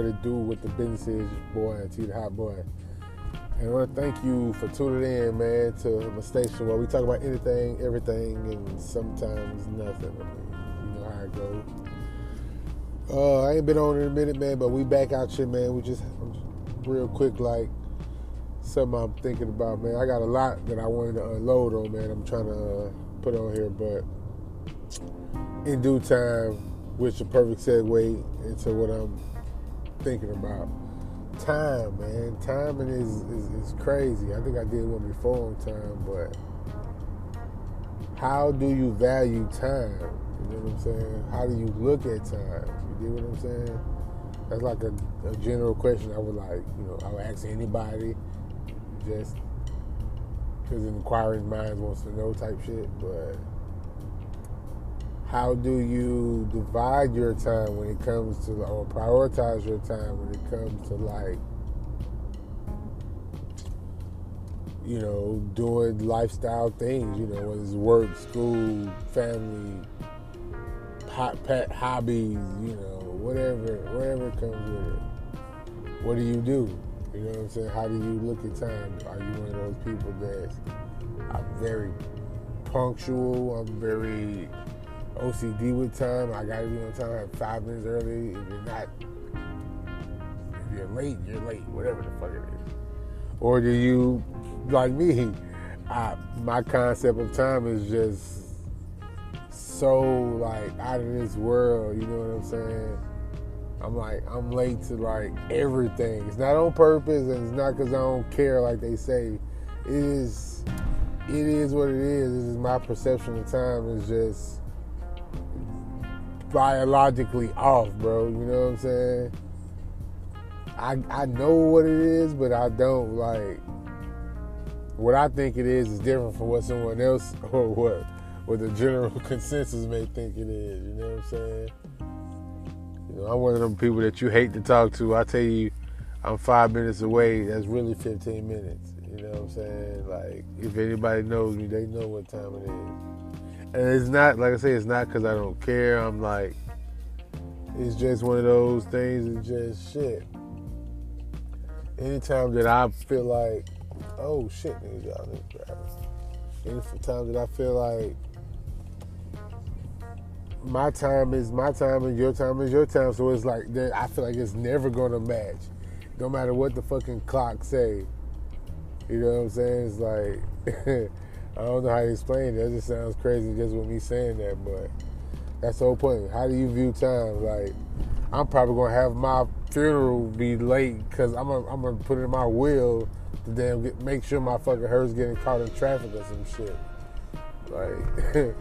what it do with the businesses, boy, and T the Hot Boy. And I want to thank you for tuning in, man, to my station where we talk about anything, everything, and sometimes nothing. I mean, you know how it goes. Uh, I ain't been on in a minute, man, but we back out here, man. We just real quick, like something I'm thinking about, man. I got a lot that I wanted to unload on, man. I'm trying to uh, put on here, but in due time, which a perfect segue into what I'm thinking about. Time, man. Timing is, is, is crazy. I think I did one before on time, but how do you value time? You know what I'm saying? How do you look at time? You get what I'm saying? That's like a, a general question I would like, you know, I would ask anybody just because inquiring minds wants to know type shit, but how do you divide your time when it comes to or prioritize your time when it comes to like you know doing lifestyle things you know whether it's work school family pet hobbies you know whatever whatever comes with it. What do you do? You know what i'm saying? How do you look at time? Are you one of those people that are very punctual i'm very OCD with time. I gotta be on time five minutes early. If you're not, if you're late, you're late. Whatever the fuck it is. Or do you, like me, I, my concept of time is just so like out of this world. You know what I'm saying? I'm like I'm late to like everything. It's not on purpose, and it's not because I don't care, like they say. It is. It is what it is. This is my perception of time. Is just biologically off, bro. You know what I'm saying? I I know what it is, but I don't like what I think it is is different from what someone else or what what the general consensus may think it is. You know what I'm saying? You know, I'm one of them people that you hate to talk to. I tell you, I'm five minutes away. That's really 15 minutes. You know what I'm saying? Like, if anybody knows me, they know what time it is. And it's not like I say, it's not because I don't care. I'm like, it's just one of those things. It's just shit. Anytime that I feel like, oh shit, niggas, y'all need to grab it. Anytime that I feel like my time is my time and your time is your time, so it's like I feel like it's never gonna match, no matter what the fucking clock say. You know what I'm saying? It's like. I don't know how to explain it. That just sounds crazy just with me saying that, but that's the whole point. How do you view time? Like, I'm probably gonna have my funeral be late because I'm gonna, I'm gonna put it in my will to damn get, make sure my fucking hearse getting caught in traffic or some shit. Like,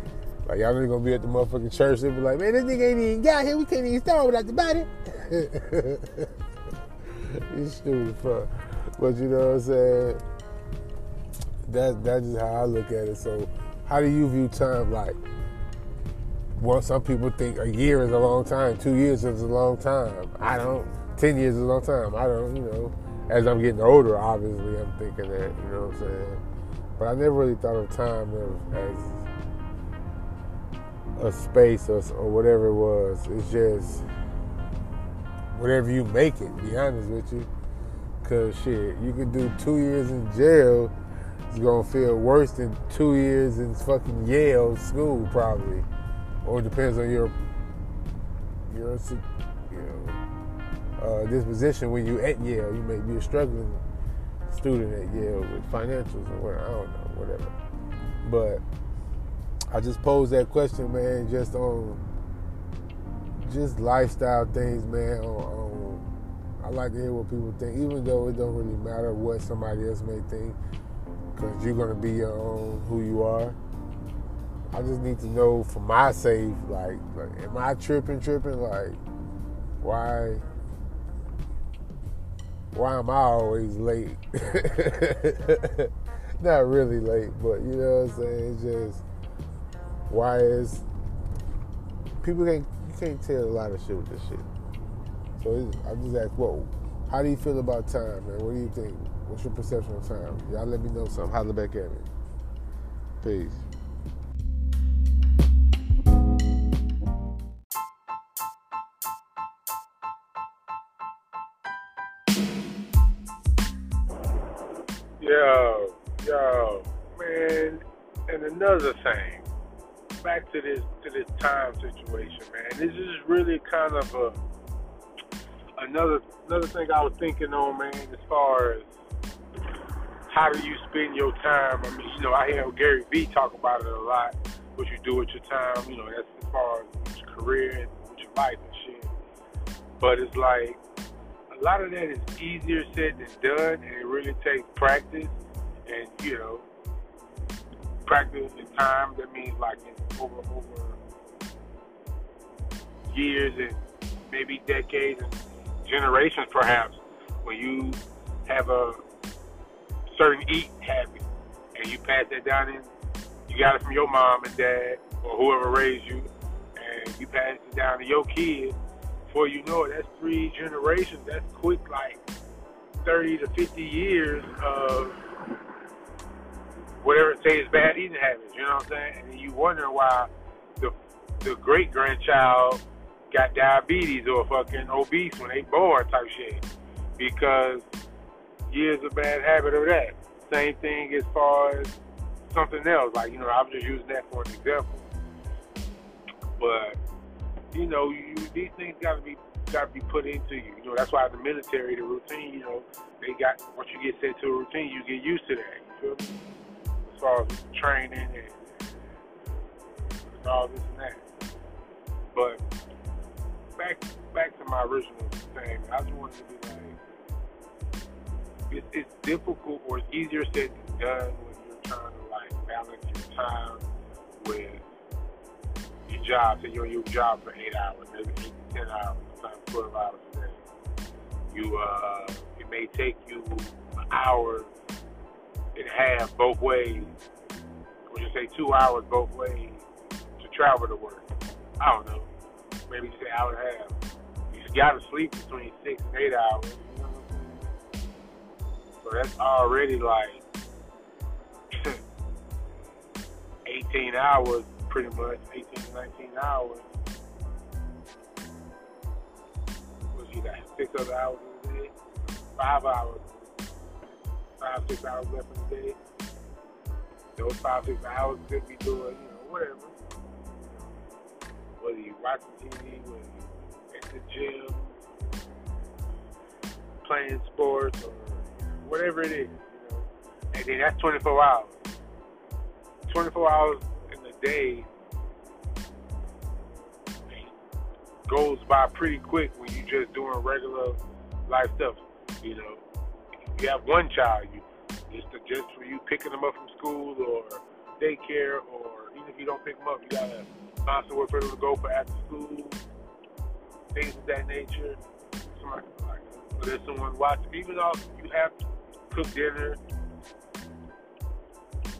like y'all ain't gonna be at the motherfucking church and be like, man, this nigga ain't even got here. We can't even start without the body. you stupid fuck. But you know what I'm saying? That that's just how I look at it. So, how do you view time? Like, well, some people think a year is a long time, two years is a long time. I don't. Ten years is a long time. I don't. You know, as I'm getting older, obviously, I'm thinking that. You know what I'm saying? But I never really thought of time as a space or, or whatever it was. It's just whatever you make it. Be honest with you, cause shit, you could do two years in jail it's gonna feel worse than two years in fucking Yale school, probably, or it depends on your your you know uh, disposition when you at Yale. You may be a struggling student at Yale with financials or whatever. I don't know, whatever. But I just posed that question, man, just on just lifestyle things, man. On, on I like to hear what people think, even though it don't really matter what somebody else may think because you're gonna be your own who you are. I just need to know for my sake, like, like am I tripping, tripping? Like, why? Why am I always late? Not really late, but you know what I'm saying. It's just why is people can't you can't tell a lot of shit with this shit. So I just ask, whoa, how do you feel about time, man? What do you think? What's your perception of time? Y'all let me know something. Holler back at me. Peace. Yo, yo, man, and another thing. Back to this to this time situation, man. This is really kind of a another another thing I was thinking on, man, as far as how do you spend your time? I mean, you know, I hear Gary Vee talk about it a lot. What you do with your time, you know, that's as far as your career and with your life and shit. But it's like a lot of that is easier said than done, and it really takes practice and you know, practice and time. That means like in over over years and maybe decades and generations, perhaps, when you have a certain eating habit and you pass that down in, you got it from your mom and dad or whoever raised you, and you pass it down to your kids. Before you know it, that's three generations. That's quick, like 30 to 50 years of whatever it says bad eating habits. You know what I'm saying? And you wonder why the the great grandchild got diabetes or fucking obese when they born type shit because years of bad habit of that. Same thing as far as something else. Like, you know, I'm just using that for an example. But, you know, you, these things gotta be gotta be put into you. You know, that's why the military, the routine, you know, they got once you get set to a routine, you get used to that. You feel me? As far as training and all this and that. But back back to my original thing, I just wanted to be like it's, it's difficult or it's easier said than done when you're trying to like balance your time with your job. Say you're on your job for eight hours, maybe eight to ten hours, sometimes twelve hours a day. You uh, it may take you an hour and a half both ways, or just say two hours both ways to travel to work. I don't know, maybe say hour and a half. You gotta sleep between six and eight hours so that's already like 18 hours, pretty much, 18 to 19 hours. What you got? Six other hours in the day? Five hours. Five, six hours left in the day. Those five, six hours could be doing, you know, whatever. Whether you watching TV, whether you at the gym, playing sports, or whatever it is, you know. And then that's 24 hours. 24 hours in the day goes by pretty quick when you're just doing regular life stuff. You know, you have one child, you just just for you picking them up from school or daycare, or even if you don't pick them up, you gotta find somewhere for them to go for after school, things of that nature. Somebody like, there's someone watching. Even though you have cook dinner.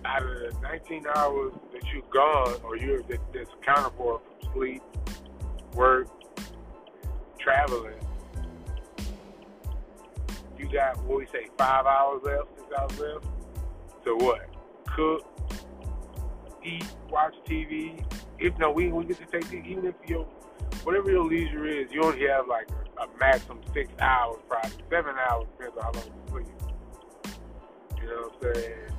Out of the 19 hours that you're gone or you're that, that's accounted for from sleep, work, traveling, you got what we say five hours left, six hours left. So what? Cook, eat, watch TV. If no, we we get to take. Even if your whatever your leisure is, you only have like a, a maximum six hours, probably seven hours depends on how long you know what I'm saying?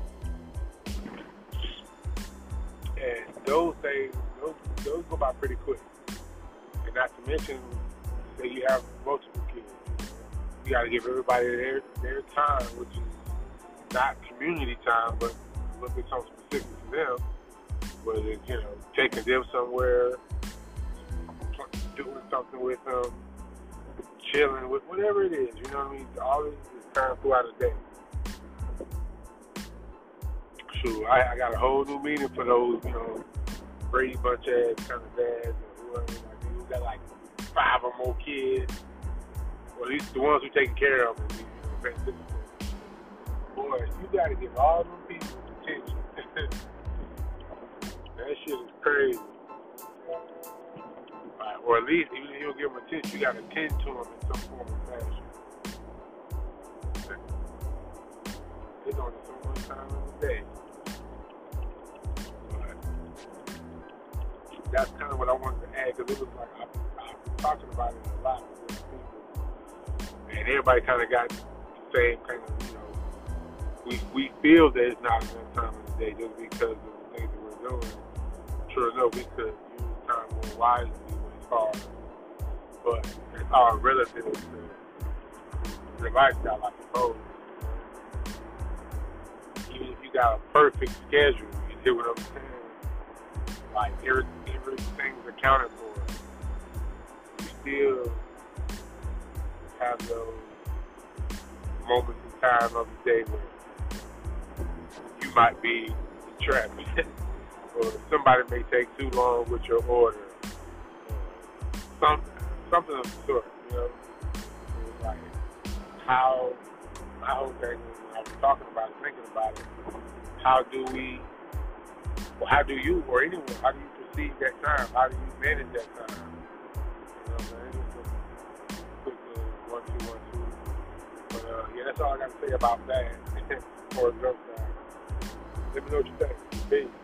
And those things, those, those go by pretty quick. And not to mention that you have multiple kids. You got to give everybody their their time, which is not community time, but a little something specific to them. Whether it's, you know, taking them somewhere, doing something with them, chilling with whatever it is, you know what I mean? All this is time throughout the day. Shoot, I, I got a whole new meaning for those, you know, Brady Bunch ass kind of dads or who got like five or more kids. Well, at least the ones who taking care of them. You know, Boy, you got to give all them people attention. that shit is crazy. Or at least, even if you don't give them attention, you got to tend to them in some form or fashion. It's only so much time in the day. That's kind of what I wanted to add because it was like I, been talking about it a lot with people, and everybody kind of got the same kind of you know we we feel that it's not enough time in the day just because of the things that we're doing. Sure enough, we could use time more wisely when hard. But it's all relative to the lifestyle, I suppose. Even if you got a perfect schedule, you see what I'm saying? Like every, everything's accounted for. You still have those moments in time of the day where you might be trapped. or somebody may take too long with your order. Some, something of the sort, you know. It's like how my whole thing when I was talking about thinking about it, how do we well, how do you or anyone, how do you perceive that time? How do you manage that time? You know what I'm saying? Just a quick uh, one, two, one, two. But uh, yeah, that's all I got to say about that for a drug time. Let me know what you think. Peace.